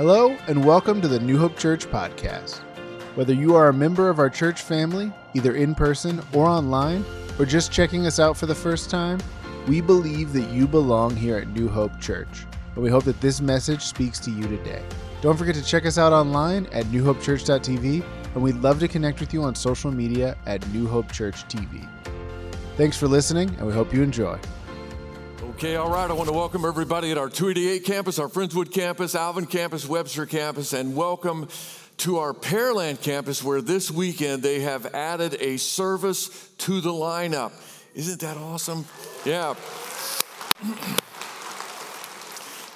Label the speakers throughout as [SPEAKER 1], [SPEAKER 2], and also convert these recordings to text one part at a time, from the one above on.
[SPEAKER 1] Hello, and welcome to the New Hope Church podcast. Whether you are a member of our church family, either in person or online, or just checking us out for the first time, we believe that you belong here at New Hope Church, and we hope that this message speaks to you today. Don't forget to check us out online at newhopechurch.tv, and we'd love to connect with you on social media at New Hope Church TV. Thanks for listening, and we hope you enjoy.
[SPEAKER 2] Okay, all right. I want to welcome everybody at our 288 campus, our Friendswood campus, Alvin campus, Webster campus, and welcome to our Pearland campus, where this weekend they have added a service to the lineup. Isn't that awesome? Yeah.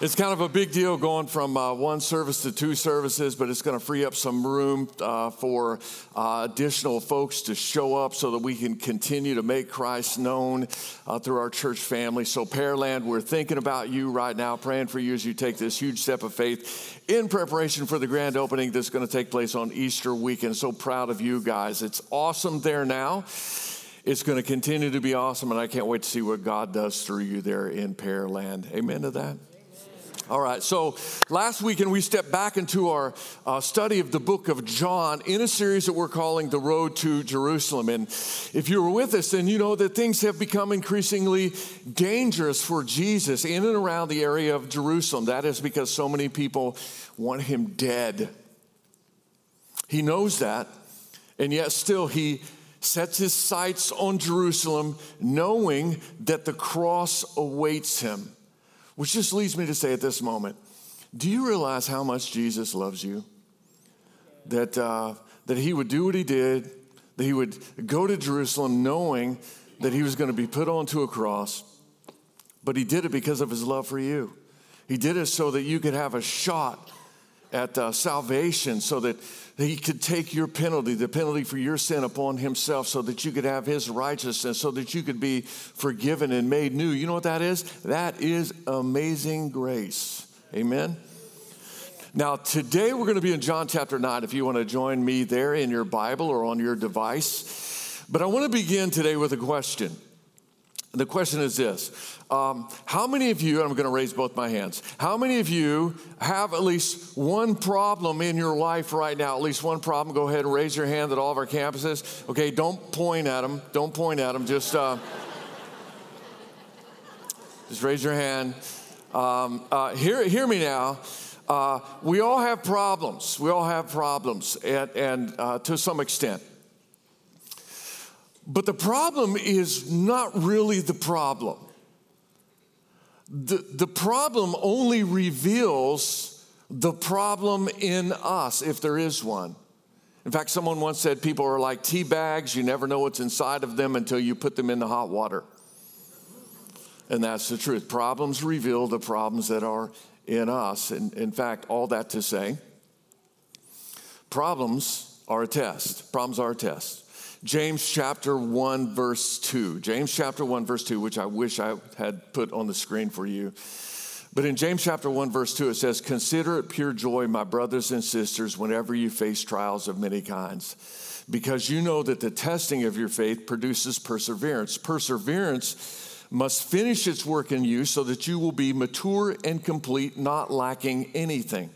[SPEAKER 2] It's kind of a big deal going from uh, one service to two services, but it's going to free up some room uh, for uh, additional folks to show up so that we can continue to make Christ known uh, through our church family. So, Pearland, we're thinking about you right now, praying for you as you take this huge step of faith in preparation for the grand opening that's going to take place on Easter weekend. So proud of you guys. It's awesome there now. It's going to continue to be awesome, and I can't wait to see what God does through you there in Pearland. Amen to that. All right, so last weekend we stepped back into our uh, study of the book of John in a series that we're calling The Road to Jerusalem. And if you were with us, then you know that things have become increasingly dangerous for Jesus in and around the area of Jerusalem. That is because so many people want him dead. He knows that, and yet still he sets his sights on Jerusalem, knowing that the cross awaits him. Which just leads me to say at this moment do you realize how much Jesus loves you? That, uh, that he would do what he did, that he would go to Jerusalem knowing that he was going to be put onto a cross, but he did it because of his love for you. He did it so that you could have a shot at uh, salvation, so that he could take your penalty, the penalty for your sin upon himself, so that you could have his righteousness, so that you could be forgiven and made new. You know what that is? That is amazing grace. Amen. Now, today we're going to be in John chapter 9 if you want to join me there in your Bible or on your device. But I want to begin today with a question. The question is this um, How many of you, I'm going to raise both my hands, how many of you have at least one problem in your life right now? At least one problem? Go ahead and raise your hand at all of our campuses. Okay, don't point at them. Don't point at them. Just, uh, just raise your hand. Um, uh, hear, hear me now. Uh, we all have problems. We all have problems, and, and uh, to some extent. But the problem is not really the problem. The, the problem only reveals the problem in us, if there is one. In fact, someone once said people are like tea bags. You never know what's inside of them until you put them in the hot water. And that's the truth. Problems reveal the problems that are in us. And in fact, all that to say, problems are a test. Problems are a test. James chapter 1, verse 2. James chapter 1, verse 2, which I wish I had put on the screen for you. But in James chapter 1, verse 2, it says, Consider it pure joy, my brothers and sisters, whenever you face trials of many kinds, because you know that the testing of your faith produces perseverance. Perseverance must finish its work in you so that you will be mature and complete, not lacking anything.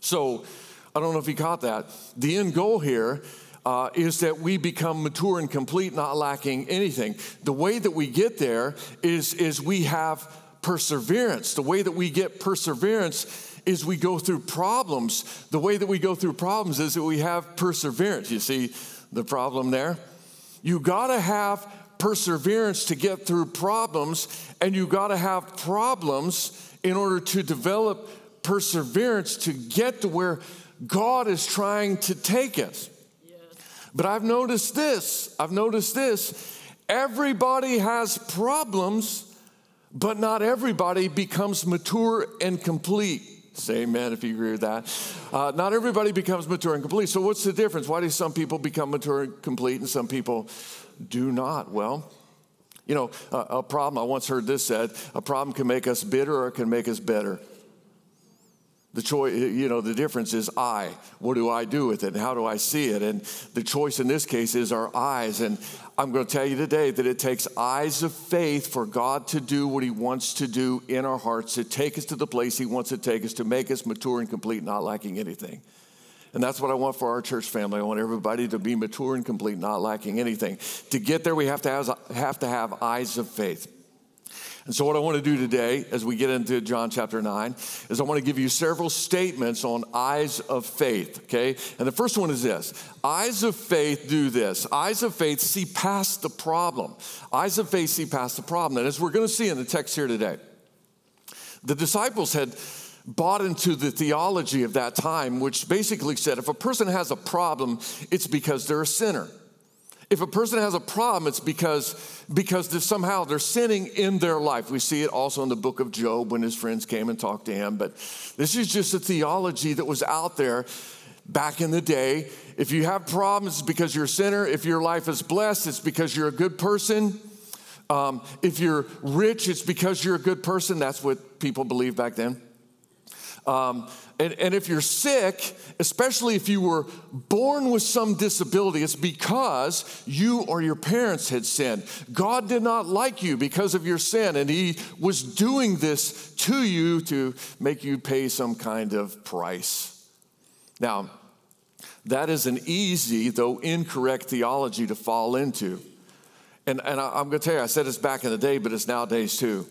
[SPEAKER 2] So, I don't know if you caught that. The end goal here uh, is that we become mature and complete, not lacking anything. The way that we get there is, is we have perseverance. The way that we get perseverance is we go through problems. The way that we go through problems is that we have perseverance. You see the problem there? You gotta have perseverance to get through problems, and you gotta have problems in order to develop perseverance to get to where God is trying to take us. But I've noticed this I've noticed this. Everybody has problems, but not everybody becomes mature and complete. Say amen if you agree with that. Uh, not everybody becomes mature and complete. So, what's the difference? Why do some people become mature and complete and some people do not? Well, you know, a, a problem, I once heard this said a problem can make us bitter or it can make us better. The choice, you know, the difference is I. What do I do with it? And how do I see it? And the choice in this case is our eyes. And I'm going to tell you today that it takes eyes of faith for God to do what He wants to do in our hearts, to take us to the place He wants to take us, to make us mature and complete, not lacking anything. And that's what I want for our church family. I want everybody to be mature and complete, not lacking anything. To get there, we have to have, have, to have eyes of faith. And so, what I want to do today, as we get into John chapter 9, is I want to give you several statements on eyes of faith, okay? And the first one is this Eyes of faith do this. Eyes of faith see past the problem. Eyes of faith see past the problem. And as we're going to see in the text here today, the disciples had bought into the theology of that time, which basically said if a person has a problem, it's because they're a sinner. If a person has a problem, it's because, because somehow they're sinning in their life. We see it also in the book of Job when his friends came and talked to him. But this is just a theology that was out there back in the day. If you have problems, it's because you're a sinner. If your life is blessed, it's because you're a good person. Um, if you're rich, it's because you're a good person. That's what people believed back then. Um, and, and if you're sick, especially if you were born with some disability, it's because you or your parents had sinned. God did not like you because of your sin, and He was doing this to you to make you pay some kind of price. Now, that is an easy, though incorrect theology to fall into. And, and I, I'm going to tell you, I said this back in the day, but it's nowadays too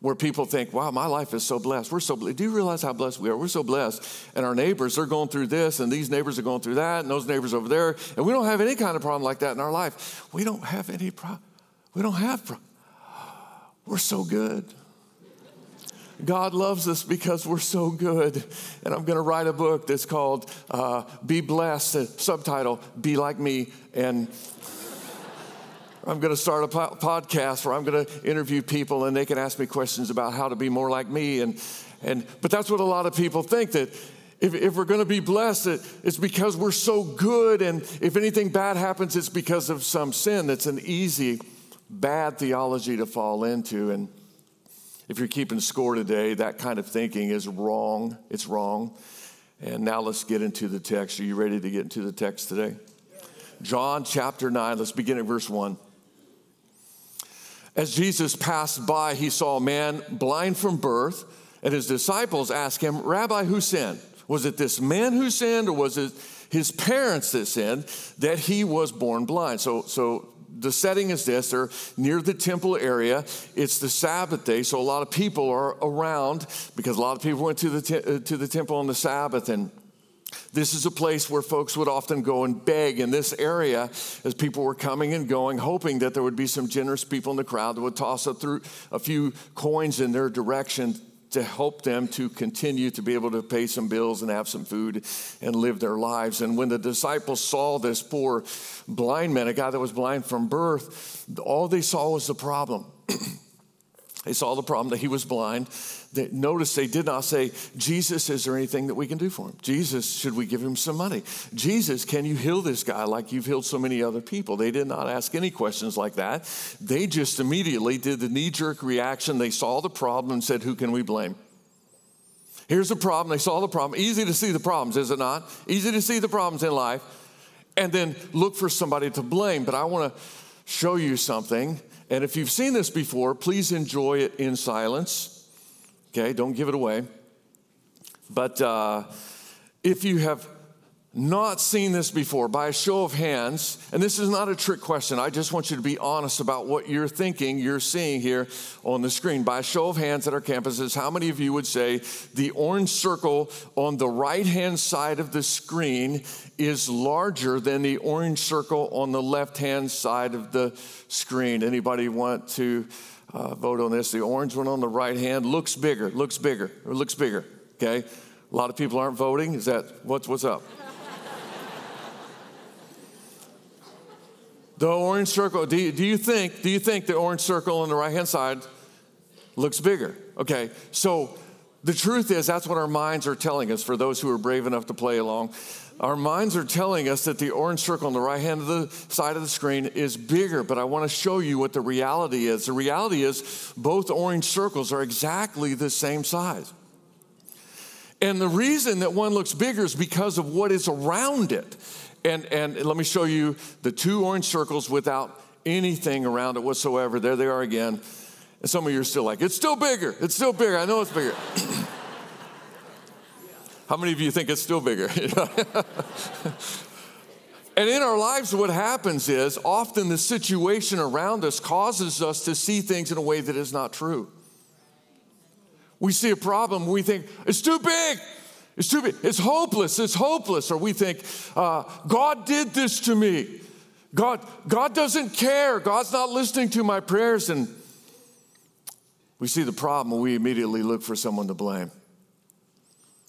[SPEAKER 2] where people think, wow, my life is so blessed. We're so blessed. Do you realize how blessed we are? We're so blessed. And our neighbors, they're going through this, and these neighbors are going through that, and those neighbors over there. And we don't have any kind of problem like that in our life. We don't have any problem. We don't have problem. We're so good. God loves us because we're so good. And I'm going to write a book that's called uh, Be Blessed, subtitle, Be Like Me. And I'm going to start a po- podcast where I'm going to interview people and they can ask me questions about how to be more like me. And, and, but that's what a lot of people think that if, if we're going to be blessed, it, it's because we're so good. And if anything bad happens, it's because of some sin. That's an easy, bad theology to fall into. And if you're keeping score today, that kind of thinking is wrong. It's wrong. And now let's get into the text. Are you ready to get into the text today? John chapter 9, let's begin at verse 1. As Jesus passed by, he saw a man blind from birth, and his disciples asked him, Rabbi, who sinned? Was it this man who sinned, or was it his parents that sinned that he was born blind? So, so the setting is this they're near the temple area it's the sabbath day so a lot of people are around because a lot of people went to the, te- uh, to the temple on the sabbath and this is a place where folks would often go and beg in this area as people were coming and going, hoping that there would be some generous people in the crowd that would toss a, through a few coins in their direction to help them to continue to be able to pay some bills and have some food and live their lives. And when the disciples saw this poor blind man, a guy that was blind from birth, all they saw was the problem. they saw the problem that he was blind they, notice they did not say, Jesus, is there anything that we can do for him? Jesus, should we give him some money? Jesus, can you heal this guy like you've healed so many other people? They did not ask any questions like that. They just immediately did the knee jerk reaction. They saw the problem and said, Who can we blame? Here's the problem. They saw the problem. Easy to see the problems, is it not? Easy to see the problems in life and then look for somebody to blame. But I want to show you something. And if you've seen this before, please enjoy it in silence okay? Don't give it away. But uh, if you have not seen this before, by a show of hands, and this is not a trick question, I just want you to be honest about what you're thinking, you're seeing here on the screen. By a show of hands at our campuses, how many of you would say the orange circle on the right hand side of the screen is larger than the orange circle on the left hand side of the screen? Anybody want to? uh, vote on this. The orange one on the right hand looks bigger, looks bigger, or looks bigger. Okay? A lot of people aren't voting. Is that what's what's up? The orange circle. Do you, do you think? Do you think the orange circle on the right hand side looks bigger? Okay. So the truth is that's what our minds are telling us. For those who are brave enough to play along, our minds are telling us that the orange circle on the right hand of the side of the screen is bigger, but I want to show you what the reality is. The reality is both orange circles are exactly the same size. And the reason that one looks bigger is because of what is around it. And, and let me show you the two orange circles without anything around it whatsoever. There they are again. And some of you are still like, it's still bigger. It's still bigger. I know it's bigger. How many of you think it's still bigger? and in our lives, what happens is often the situation around us causes us to see things in a way that is not true. We see a problem, we think, it's too big. It's. It's hopeless. It's hopeless. Or we think, uh, God did this to me. God, God doesn't care. God's not listening to my prayers. And we see the problem and we immediately look for someone to blame.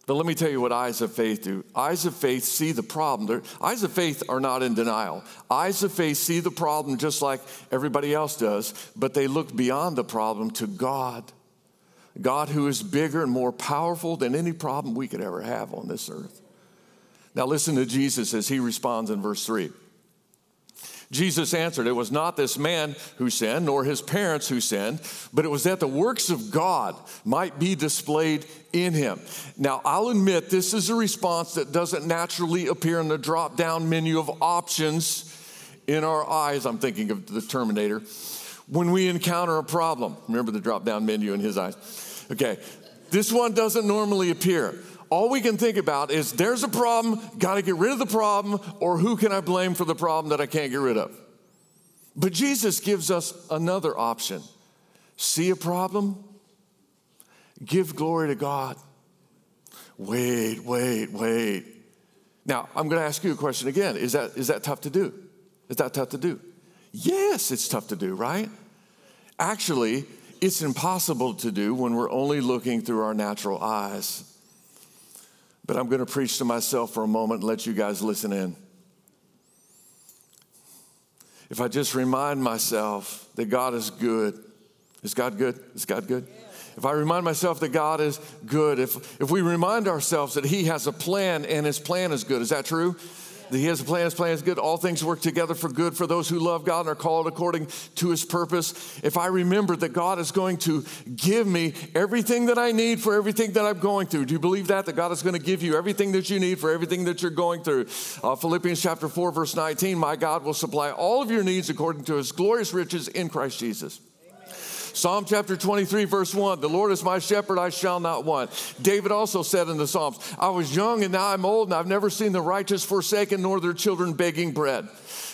[SPEAKER 2] But let me tell you what eyes of faith do. Eyes of faith see the problem. They're, eyes of faith are not in denial. Eyes of faith see the problem just like everybody else does, but they look beyond the problem to God. God who is bigger and more powerful than any problem we could ever have on this earth. Now, listen to Jesus as he responds in verse 3. Jesus answered, It was not this man who sinned, nor his parents who sinned, but it was that the works of God might be displayed in him. Now, I'll admit this is a response that doesn't naturally appear in the drop down menu of options in our eyes. I'm thinking of the Terminator. When we encounter a problem, remember the drop down menu in his eyes. Okay, this one doesn't normally appear all we can think about is there's a problem, got to get rid of the problem, or who can I blame for the problem that I can't get rid of? But Jesus gives us another option see a problem, give glory to God. Wait, wait, wait. Now, I'm going to ask you a question again. Is that, is that tough to do? Is that tough to do? Yes, it's tough to do, right? Actually, it's impossible to do when we're only looking through our natural eyes. But I'm going to preach to myself for a moment and let you guys listen in. If I just remind myself that God is good, is God good? Is God good? If I remind myself that God is good, if, if we remind ourselves that He has a plan and His plan is good, is that true? He has a plan, His plan is good. All things work together for good for those who love God and are called according to His purpose. If I remember that God is going to give me everything that I need for everything that I'm going through, do you believe that? That God is going to give you everything that you need for everything that you're going through? Uh, Philippians chapter 4, verse 19 My God will supply all of your needs according to His glorious riches in Christ Jesus. Psalm chapter 23, verse 1 The Lord is my shepherd, I shall not want. David also said in the Psalms, I was young and now I'm old, and I've never seen the righteous forsaken nor their children begging bread.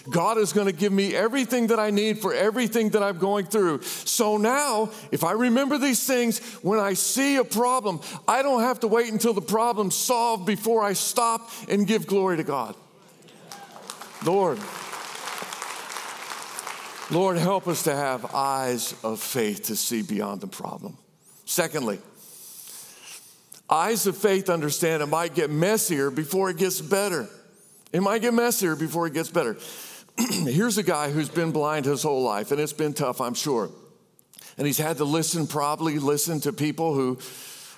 [SPEAKER 2] God is going to give me everything that I need for everything that I'm going through. So now, if I remember these things, when I see a problem, I don't have to wait until the problem's solved before I stop and give glory to God. Lord. Lord, help us to have eyes of faith to see beyond the problem. Secondly, eyes of faith understand it might get messier before it gets better. It might get messier before it gets better. Here's a guy who's been blind his whole life, and it's been tough, I'm sure. And he's had to listen, probably listen to people who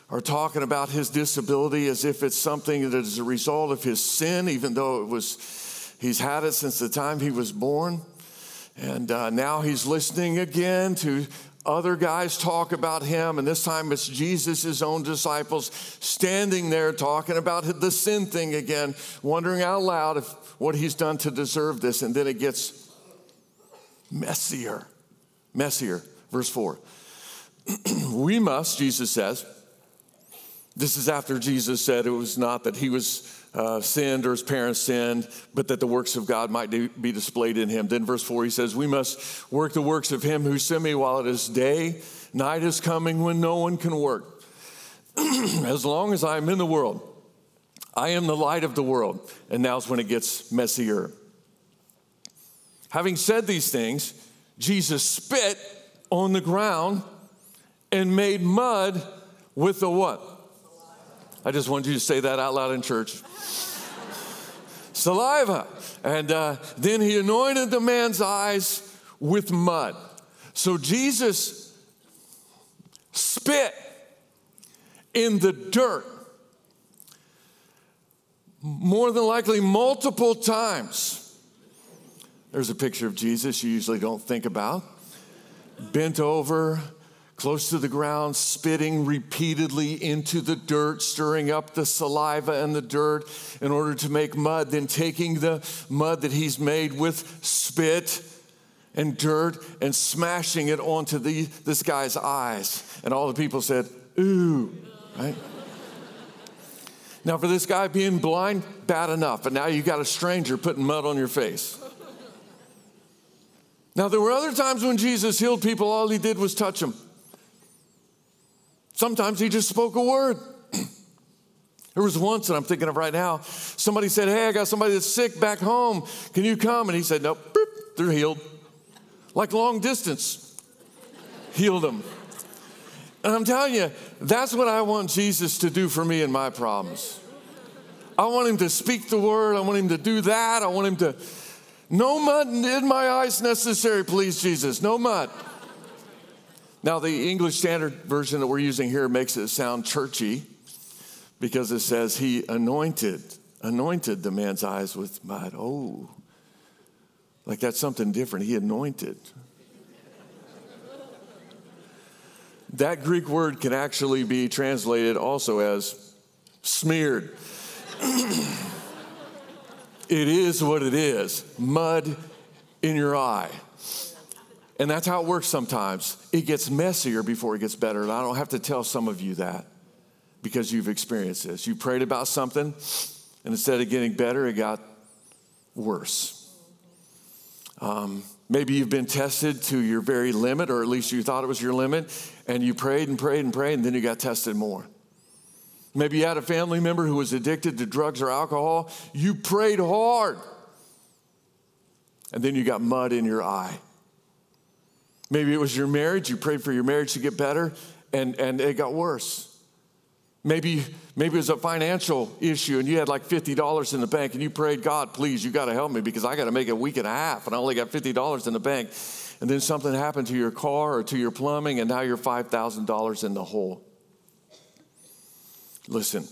[SPEAKER 2] are talking about his disability as if it's something that is a result of his sin, even though it was, he's had it since the time he was born. And uh, now he's listening again to other guys talk about him, and this time it's Jesus' own disciples standing there talking about the sin thing again, wondering out loud if what he's done to deserve this. And then it gets messier, messier. Verse 4. we must, Jesus says, this is after Jesus said it was not that he was uh, sinned or his parents sinned, but that the works of God might do, be displayed in him. Then, verse 4, he says, We must work the works of him who sent me while it is day. Night is coming when no one can work. as long as I am in the world, I am the light of the world. And now's when it gets messier. Having said these things, Jesus spit on the ground and made mud with the what? I just wanted you to say that out loud in church. Saliva. And uh, then he anointed the man's eyes with mud. So Jesus spit in the dirt more than likely multiple times. There's a picture of Jesus you usually don't think about. Bent over, close to the ground, spitting repeatedly into the dirt, stirring up the saliva and the dirt in order to make mud, then taking the mud that he's made with spit and dirt and smashing it onto the, this guy's eyes. And all the people said, Ooh, right? now, for this guy being blind, bad enough, but now you got a stranger putting mud on your face. Now, there were other times when Jesus healed people, all he did was touch them. Sometimes he just spoke a word. There was once that I'm thinking of right now, somebody said, Hey, I got somebody that's sick back home. Can you come? And he said, Nope, they're healed. Like long distance, healed them. And I'm telling you, that's what I want Jesus to do for me in my problems. I want him to speak the word. I want him to do that. I want him to, no mud in my eyes necessary, please, Jesus. No mud. Now, the English Standard Version that we're using here makes it sound churchy because it says he anointed, anointed the man's eyes with mud. Oh, like that's something different. He anointed. that Greek word can actually be translated also as smeared. it is what it is mud in your eye. And that's how it works sometimes. It gets messier before it gets better. And I don't have to tell some of you that because you've experienced this. You prayed about something, and instead of getting better, it got worse. Um, maybe you've been tested to your very limit, or at least you thought it was your limit, and you prayed and prayed and prayed, and then you got tested more. Maybe you had a family member who was addicted to drugs or alcohol. You prayed hard, and then you got mud in your eye. Maybe it was your marriage, you prayed for your marriage to get better, and, and it got worse. Maybe, maybe it was a financial issue and you had like $50 in the bank and you prayed, God, please, you got to help me because I got to make a week and a half and I only got $50 in the bank. And then something happened to your car or to your plumbing and now you're $5,000 in the hole. Listen,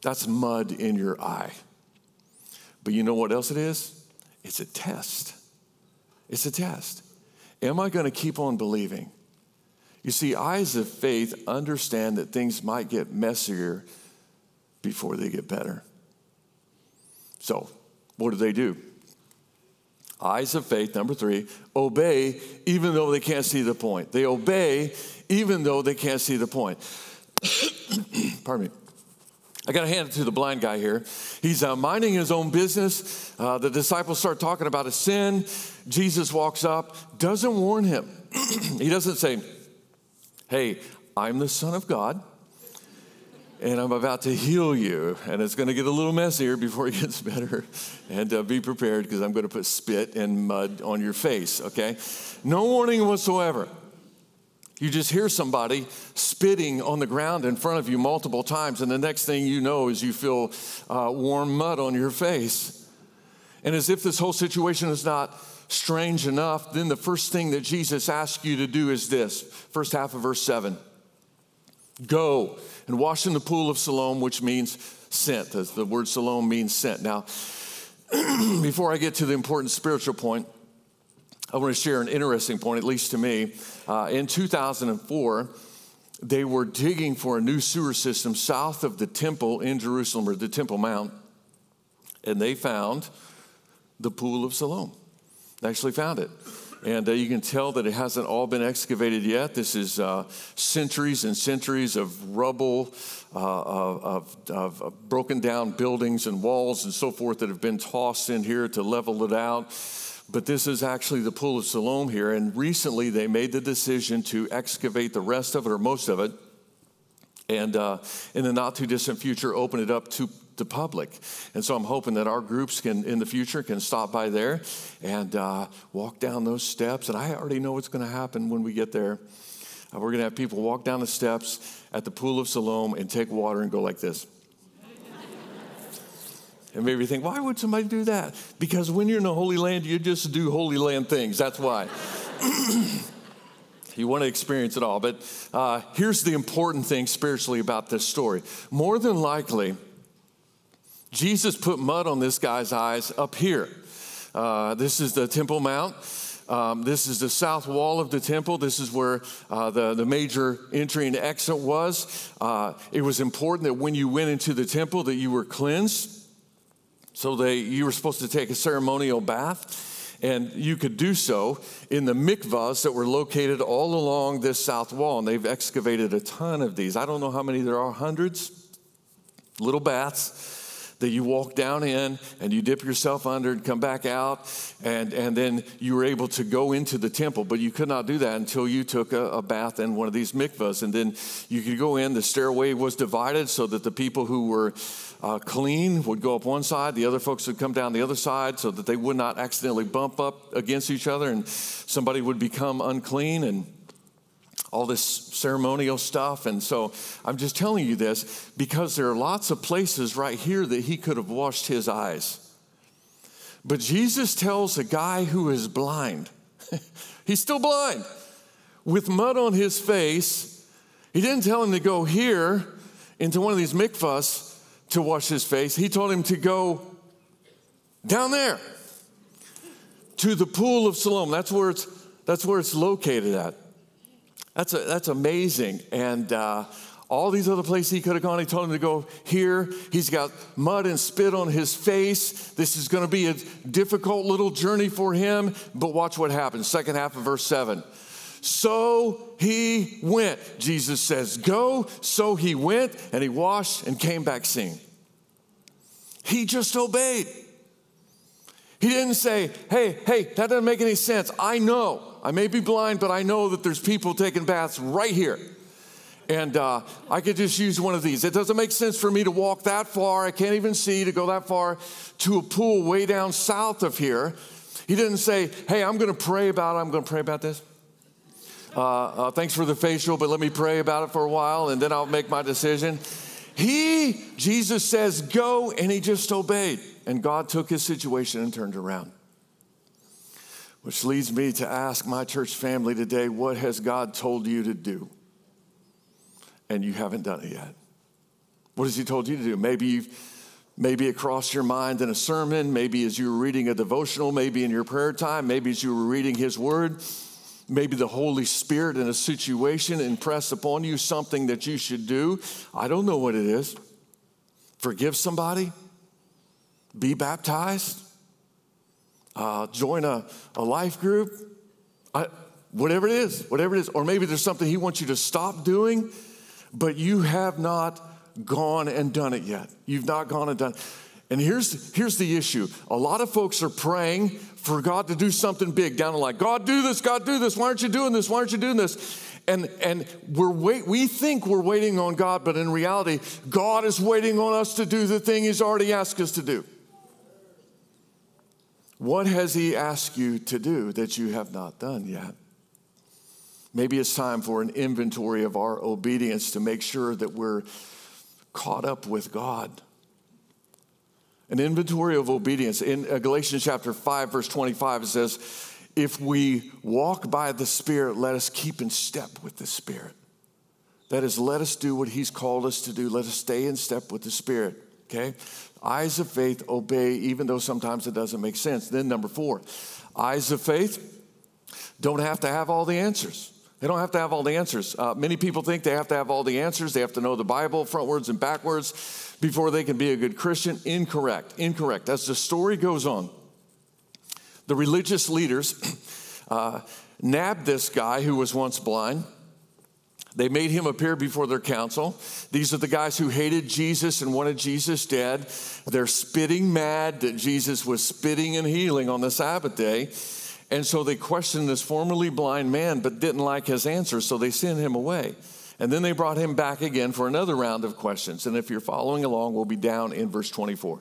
[SPEAKER 2] that's mud in your eye. But you know what else it is? It's a test. It's a test. Am I going to keep on believing? You see, eyes of faith understand that things might get messier before they get better. So, what do they do? Eyes of faith, number three, obey even though they can't see the point. They obey even though they can't see the point. Pardon me. I got to hand it to the blind guy here. He's uh, minding his own business. Uh, the disciples start talking about a sin. Jesus walks up, doesn't warn him. he doesn't say, Hey, I'm the Son of God, and I'm about to heal you. And it's going to get a little messier before it gets better. And uh, be prepared because I'm going to put spit and mud on your face, okay? No warning whatsoever. You just hear somebody spitting on the ground in front of you multiple times, and the next thing you know is you feel uh, warm mud on your face. And as if this whole situation is not strange enough, then the first thing that Jesus asks you to do is this first half of verse 7 Go and wash in the pool of Siloam, which means sent, as the word Siloam means sent. Now, before I get to the important spiritual point, I want to share an interesting point, at least to me. Uh, in 2004, they were digging for a new sewer system south of the temple in Jerusalem, or the Temple Mount, and they found the Pool of Siloam. They actually found it. And uh, you can tell that it hasn't all been excavated yet. This is uh, centuries and centuries of rubble, uh, of, of, of broken down buildings and walls and so forth that have been tossed in here to level it out but this is actually the Pool of Siloam here. And recently they made the decision to excavate the rest of it or most of it, and uh, in the not too distant future, open it up to the public. And so I'm hoping that our groups can, in the future, can stop by there and uh, walk down those steps. And I already know what's going to happen when we get there. Uh, we're going to have people walk down the steps at the Pool of Siloam and take water and go like this. And maybe you think, why would somebody do that? Because when you're in the Holy Land, you just do Holy Land things. That's why. you want to experience it all. But uh, here's the important thing spiritually about this story. More than likely, Jesus put mud on this guy's eyes up here. Uh, this is the Temple Mount. Um, this is the south wall of the temple. This is where uh, the, the major entry and exit was. Uh, it was important that when you went into the temple that you were cleansed. So they, you were supposed to take a ceremonial bath and you could do so in the mikvahs that were located all along this south wall. And they've excavated a ton of these. I don't know how many there are, hundreds, little baths that you walk down in and you dip yourself under and come back out, and, and then you were able to go into the temple. But you could not do that until you took a, a bath in one of these mikvahs. And then you could go in, the stairway was divided so that the people who were uh, clean would go up one side, the other folks would come down the other side so that they would not accidentally bump up against each other and somebody would become unclean. And all this ceremonial stuff. And so I'm just telling you this because there are lots of places right here that he could have washed his eyes. But Jesus tells a guy who is blind, he's still blind, with mud on his face. He didn't tell him to go here into one of these mikvahs to wash his face. He told him to go down there to the pool of Siloam. That's where it's, that's where it's located at. That's, a, that's amazing. And uh, all these other places he could have gone, he told him to go here. He's got mud and spit on his face. This is going to be a difficult little journey for him. But watch what happens. Second half of verse 7. So he went. Jesus says, Go. So he went and he washed and came back seeing. He just obeyed. He didn't say, Hey, hey, that doesn't make any sense. I know. I may be blind, but I know that there's people taking baths right here. And uh, I could just use one of these. It doesn't make sense for me to walk that far. I can't even see to go that far to a pool way down south of here. He didn't say, Hey, I'm going to pray about it. I'm going to pray about this. Uh, uh, thanks for the facial, but let me pray about it for a while and then I'll make my decision. He, Jesus says, go, and he just obeyed. And God took his situation and turned around. Which leads me to ask my church family today what has God told you to do? And you haven't done it yet. What has He told you to do? Maybe you've Maybe it crossed your mind in a sermon, maybe as you were reading a devotional, maybe in your prayer time, maybe as you were reading His Word, maybe the Holy Spirit in a situation impressed upon you something that you should do. I don't know what it is. Forgive somebody, be baptized, uh, join a, a life group, I, whatever it is, whatever it is. Or maybe there's something He wants you to stop doing, but you have not gone and done it yet. You've not gone and done it. And here's, here's the issue a lot of folks are praying for God to do something big down the line. God, do this, God, do this. Why aren't you doing this? Why aren't you doing this? And, and we're wait, we think we're waiting on God, but in reality, God is waiting on us to do the thing He's already asked us to do. What has He asked you to do that you have not done yet? Maybe it's time for an inventory of our obedience to make sure that we're caught up with God. An inventory of obedience. In uh, Galatians chapter 5, verse 25, it says, If we walk by the Spirit, let us keep in step with the Spirit. That is, let us do what He's called us to do. Let us stay in step with the Spirit. Okay? Eyes of faith obey, even though sometimes it doesn't make sense. Then, number four, eyes of faith don't have to have all the answers. They don't have to have all the answers. Uh, many people think they have to have all the answers. They have to know the Bible frontwards and backwards before they can be a good Christian. Incorrect. Incorrect. As the story goes on, the religious leaders uh, nabbed this guy who was once blind they made him appear before their council. These are the guys who hated Jesus and wanted Jesus dead. They're spitting mad that Jesus was spitting and healing on the Sabbath day. And so they questioned this formerly blind man, but didn't like his answer, so they sent him away. And then they brought him back again for another round of questions. And if you're following along, we'll be down in verse 24.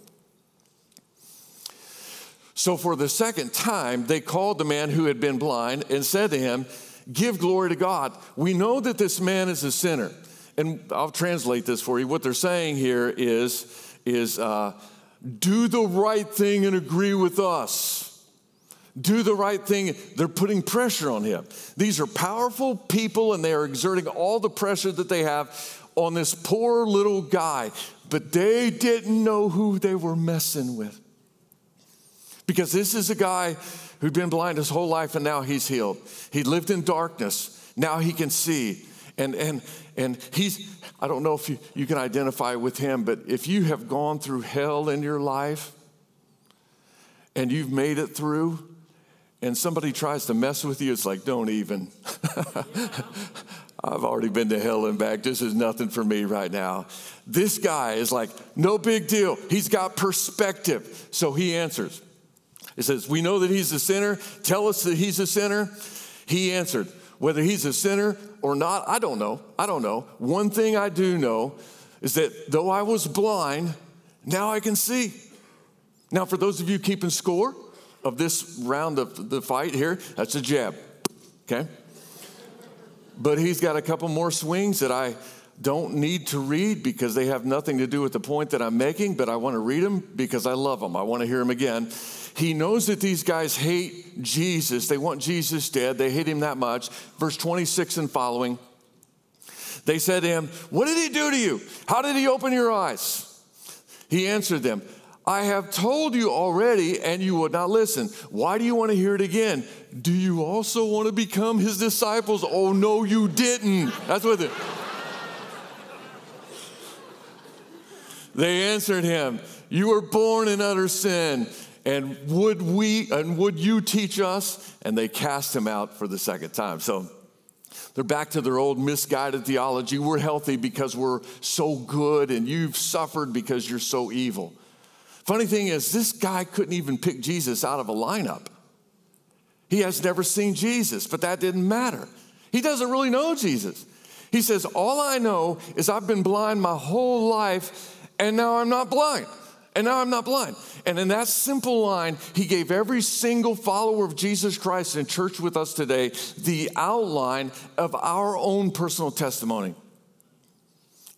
[SPEAKER 2] So for the second time, they called the man who had been blind and said to him, give glory to God. We know that this man is a sinner. And I'll translate this for you. What they're saying here is, is uh, do the right thing and agree with us. Do the right thing. They're putting pressure on him. These are powerful people and they are exerting all the pressure that they have on this poor little guy. But they didn't know who they were messing with. Because this is a guy who'd been blind his whole life and now he's healed. He lived in darkness, now he can see. And, and, and he's, I don't know if you, you can identify with him, but if you have gone through hell in your life and you've made it through, and somebody tries to mess with you, it's like, don't even. I've already been to hell and back. This is nothing for me right now. This guy is like, no big deal. He's got perspective. So he answers. It says, We know that he's a sinner. Tell us that he's a sinner. He answered, Whether he's a sinner or not, I don't know. I don't know. One thing I do know is that though I was blind, now I can see. Now, for those of you keeping score of this round of the fight here, that's a jab, okay? But he's got a couple more swings that I don't need to read because they have nothing to do with the point that I'm making, but I want to read them because I love them. I want to hear them again. He knows that these guys hate Jesus. They want Jesus dead. They hate him that much. Verse 26 and following. They said to him, What did he do to you? How did he open your eyes? He answered them, I have told you already, and you would not listen. Why do you want to hear it again? Do you also want to become his disciples? Oh, no, you didn't. That's what they. they answered him, You were born in utter sin, and would we and would you teach us? And they cast him out for the second time. So they're back to their old misguided theology. We're healthy because we're so good, and you've suffered because you're so evil. Funny thing is, this guy couldn't even pick Jesus out of a lineup. He has never seen Jesus, but that didn't matter. He doesn't really know Jesus. He says, All I know is I've been blind my whole life, and now I'm not blind. And now I'm not blind. And in that simple line, he gave every single follower of Jesus Christ in church with us today the outline of our own personal testimony.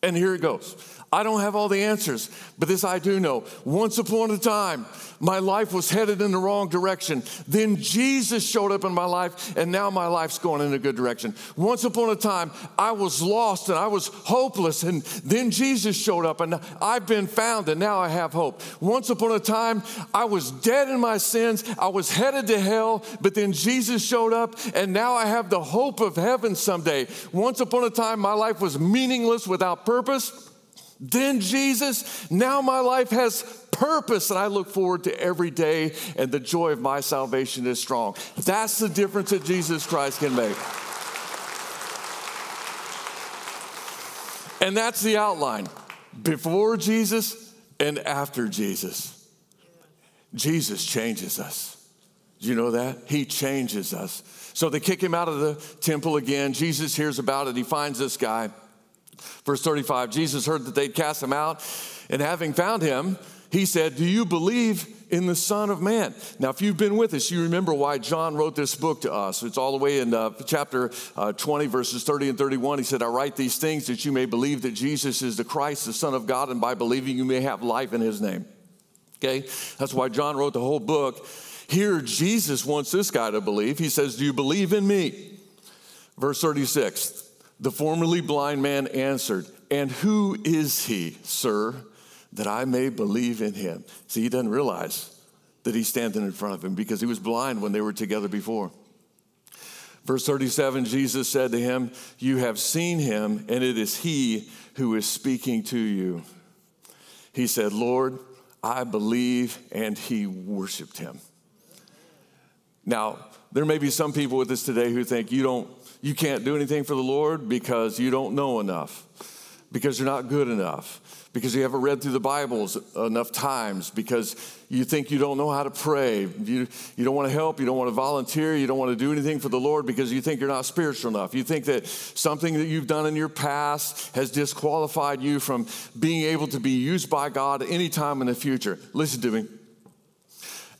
[SPEAKER 2] And here it goes. I don't have all the answers, but this I do know. Once upon a time, my life was headed in the wrong direction. Then Jesus showed up in my life, and now my life's going in a good direction. Once upon a time, I was lost and I was hopeless, and then Jesus showed up, and I've been found, and now I have hope. Once upon a time, I was dead in my sins, I was headed to hell, but then Jesus showed up, and now I have the hope of heaven someday. Once upon a time, my life was meaningless without purpose. Then Jesus, now my life has purpose and I look forward to every day and the joy of my salvation is strong. That's the difference that Jesus Christ can make. And that's the outline before Jesus and after Jesus. Jesus changes us. Do you know that? He changes us. So they kick him out of the temple again. Jesus hears about it. He finds this guy. Verse 35 Jesus heard that they'd cast him out, and having found him, he said, Do you believe in the Son of Man? Now, if you've been with us, you remember why John wrote this book to us. It's all the way in uh, chapter uh, 20, verses 30 and 31. He said, I write these things that you may believe that Jesus is the Christ, the Son of God, and by believing you may have life in his name. Okay? That's why John wrote the whole book. Here, Jesus wants this guy to believe. He says, Do you believe in me? Verse 36 the formerly blind man answered, And who is he, sir, that I may believe in him? See, he doesn't realize that he's standing in front of him because he was blind when they were together before. Verse 37 Jesus said to him, You have seen him, and it is he who is speaking to you. He said, Lord, I believe, and he worshiped him. Now, there may be some people with us today who think you don't you can't do anything for the Lord because you don't know enough, because you're not good enough, because you haven't read through the Bibles enough times, because you think you don't know how to pray. You, you don't want to help, you don't want to volunteer, you don't want to do anything for the Lord because you think you're not spiritual enough. You think that something that you've done in your past has disqualified you from being able to be used by God anytime in the future. Listen to me.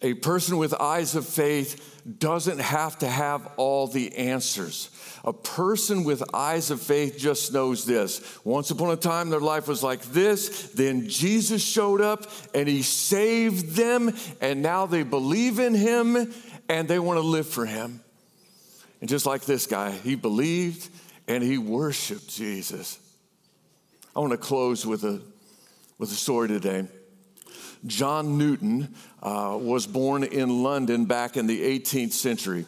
[SPEAKER 2] A person with eyes of faith doesn't have to have all the answers. A person with eyes of faith just knows this. Once upon a time, their life was like this. Then Jesus showed up and he saved them, and now they believe in him and they want to live for him. And just like this guy, he believed and he worshiped Jesus. I want to close with a, with a story today. John Newton uh, was born in London back in the 18th century.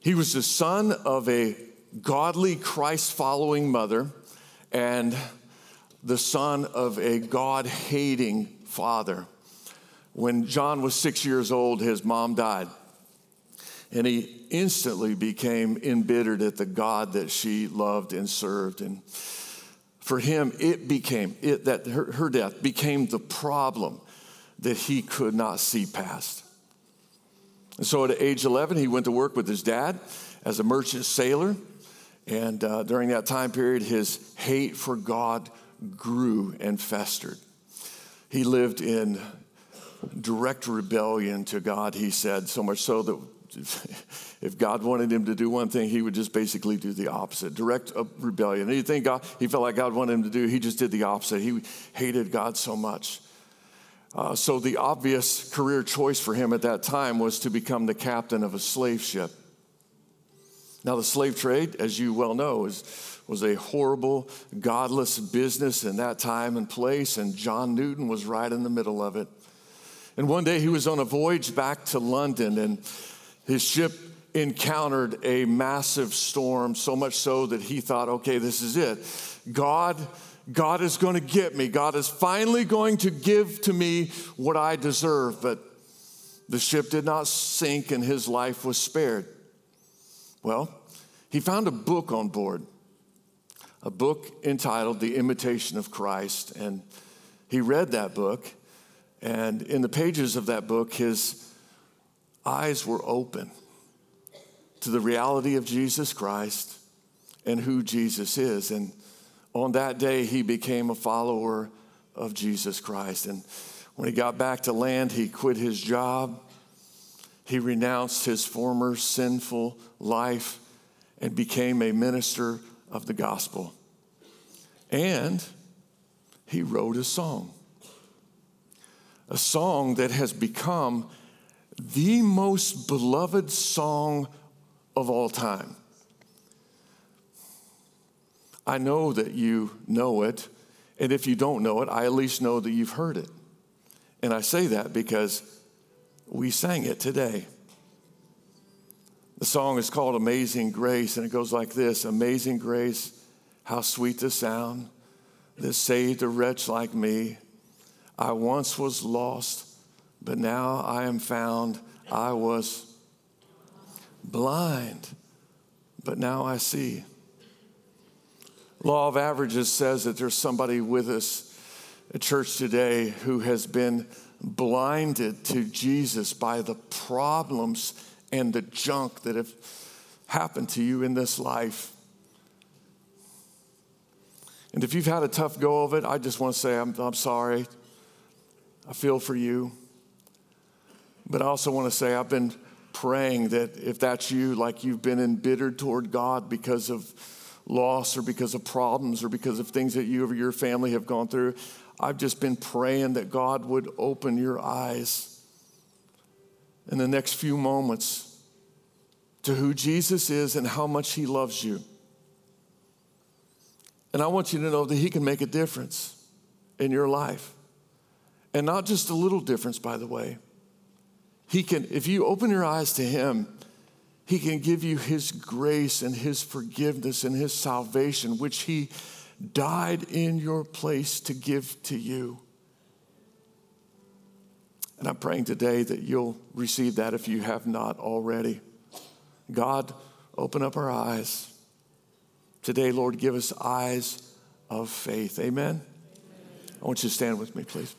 [SPEAKER 2] He was the son of a godly, Christ following mother and the son of a God hating father. When John was six years old, his mom died. And he instantly became embittered at the God that she loved and served. And for him, it became, it, that her, her death became the problem that he could not see past. And so at age 11, he went to work with his dad as a merchant sailor. And uh, during that time period, his hate for God grew and festered. He lived in direct rebellion to God, he said, so much so that if God wanted him to do one thing, he would just basically do the opposite. Direct rebellion. Anything God, he felt like God wanted him to do, he just did the opposite. He hated God so much. Uh, so the obvious career choice for him at that time was to become the captain of a slave ship. Now, the slave trade, as you well know, is, was a horrible, godless business in that time and place, and John Newton was right in the middle of it. And one day he was on a voyage back to London, and his ship encountered a massive storm, so much so that he thought, okay, this is it. God, God is going to get me. God is finally going to give to me what I deserve. But the ship did not sink and his life was spared. Well, he found a book on board, a book entitled The Imitation of Christ. And he read that book. And in the pages of that book, his eyes were open to the reality of Jesus Christ and who Jesus is. And on that day, he became a follower of Jesus Christ. And when he got back to land, he quit his job. He renounced his former sinful life and became a minister of the gospel. And he wrote a song, a song that has become the most beloved song of all time. I know that you know it, and if you don't know it, I at least know that you've heard it. And I say that because we sang it today. The song is called Amazing Grace, and it goes like this Amazing Grace, how sweet the sound that saved a wretch like me. I once was lost but now I am found. I was blind, but now I see. Law of averages says that there's somebody with us at church today who has been blinded to Jesus by the problems and the junk that have happened to you in this life. And if you've had a tough go of it, I just want to say I'm, I'm sorry. I feel for you. But I also want to say I've been praying that if that's you, like you've been embittered toward God because of loss or because of problems or because of things that you or your family have gone through, I've just been praying that God would open your eyes in the next few moments to who Jesus is and how much he loves you. And I want you to know that he can make a difference in your life. And not just a little difference, by the way. He can, if you open your eyes to Him, He can give you His grace and His forgiveness and His salvation, which He died in your place to give to you. And I'm praying today that you'll receive that if you have not already. God, open up our eyes. Today, Lord, give us eyes of faith. Amen. I want you to stand with me, please.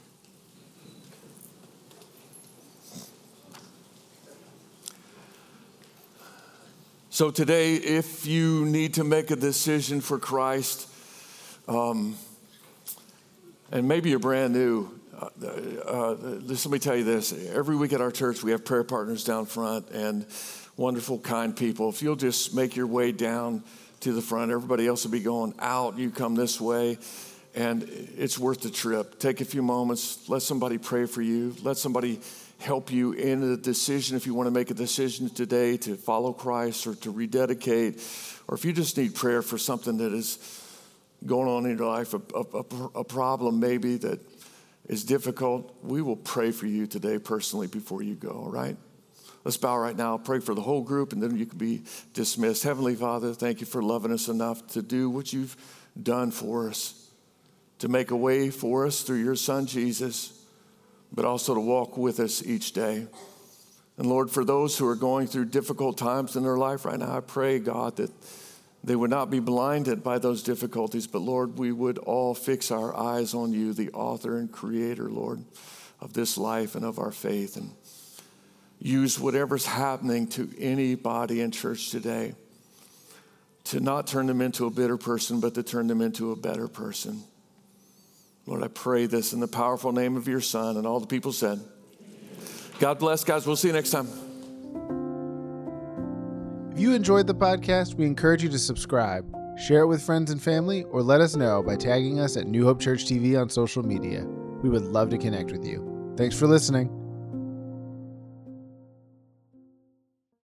[SPEAKER 2] So today, if you need to make a decision for Christ, um, and maybe you're brand new, uh, uh, let me tell you this. Every week at our church, we have prayer partners down front and wonderful, kind people. If you'll just make your way down to the front, everybody else will be going out. You come this way, and it's worth the trip. Take a few moments, let somebody pray for you, let somebody help you in a decision if you want to make a decision today to follow Christ or to rededicate, or if you just need prayer for something that is going on in your life, a, a, a problem maybe that is difficult, we will pray for you today personally before you go, all right? Let's bow right now, pray for the whole group, and then you can be dismissed. Heavenly Father, thank you for loving us enough to do what you've done for us, to make a way for us through your Son, Jesus, but also to walk with us each day. And Lord, for those who are going through difficult times in their life right now, I pray, God, that they would not be blinded by those difficulties, but Lord, we would all fix our eyes on you, the author and creator, Lord, of this life and of our faith. And use whatever's happening to anybody in church today to not turn them into a bitter person, but to turn them into a better person. Lord, I pray this in the powerful name of your Son. And all the people said, God bless, guys. We'll see you next time.
[SPEAKER 1] If you enjoyed the podcast, we encourage you to subscribe, share it with friends and family, or let us know by tagging us at New Hope Church TV on social media. We would love to connect with you. Thanks for listening.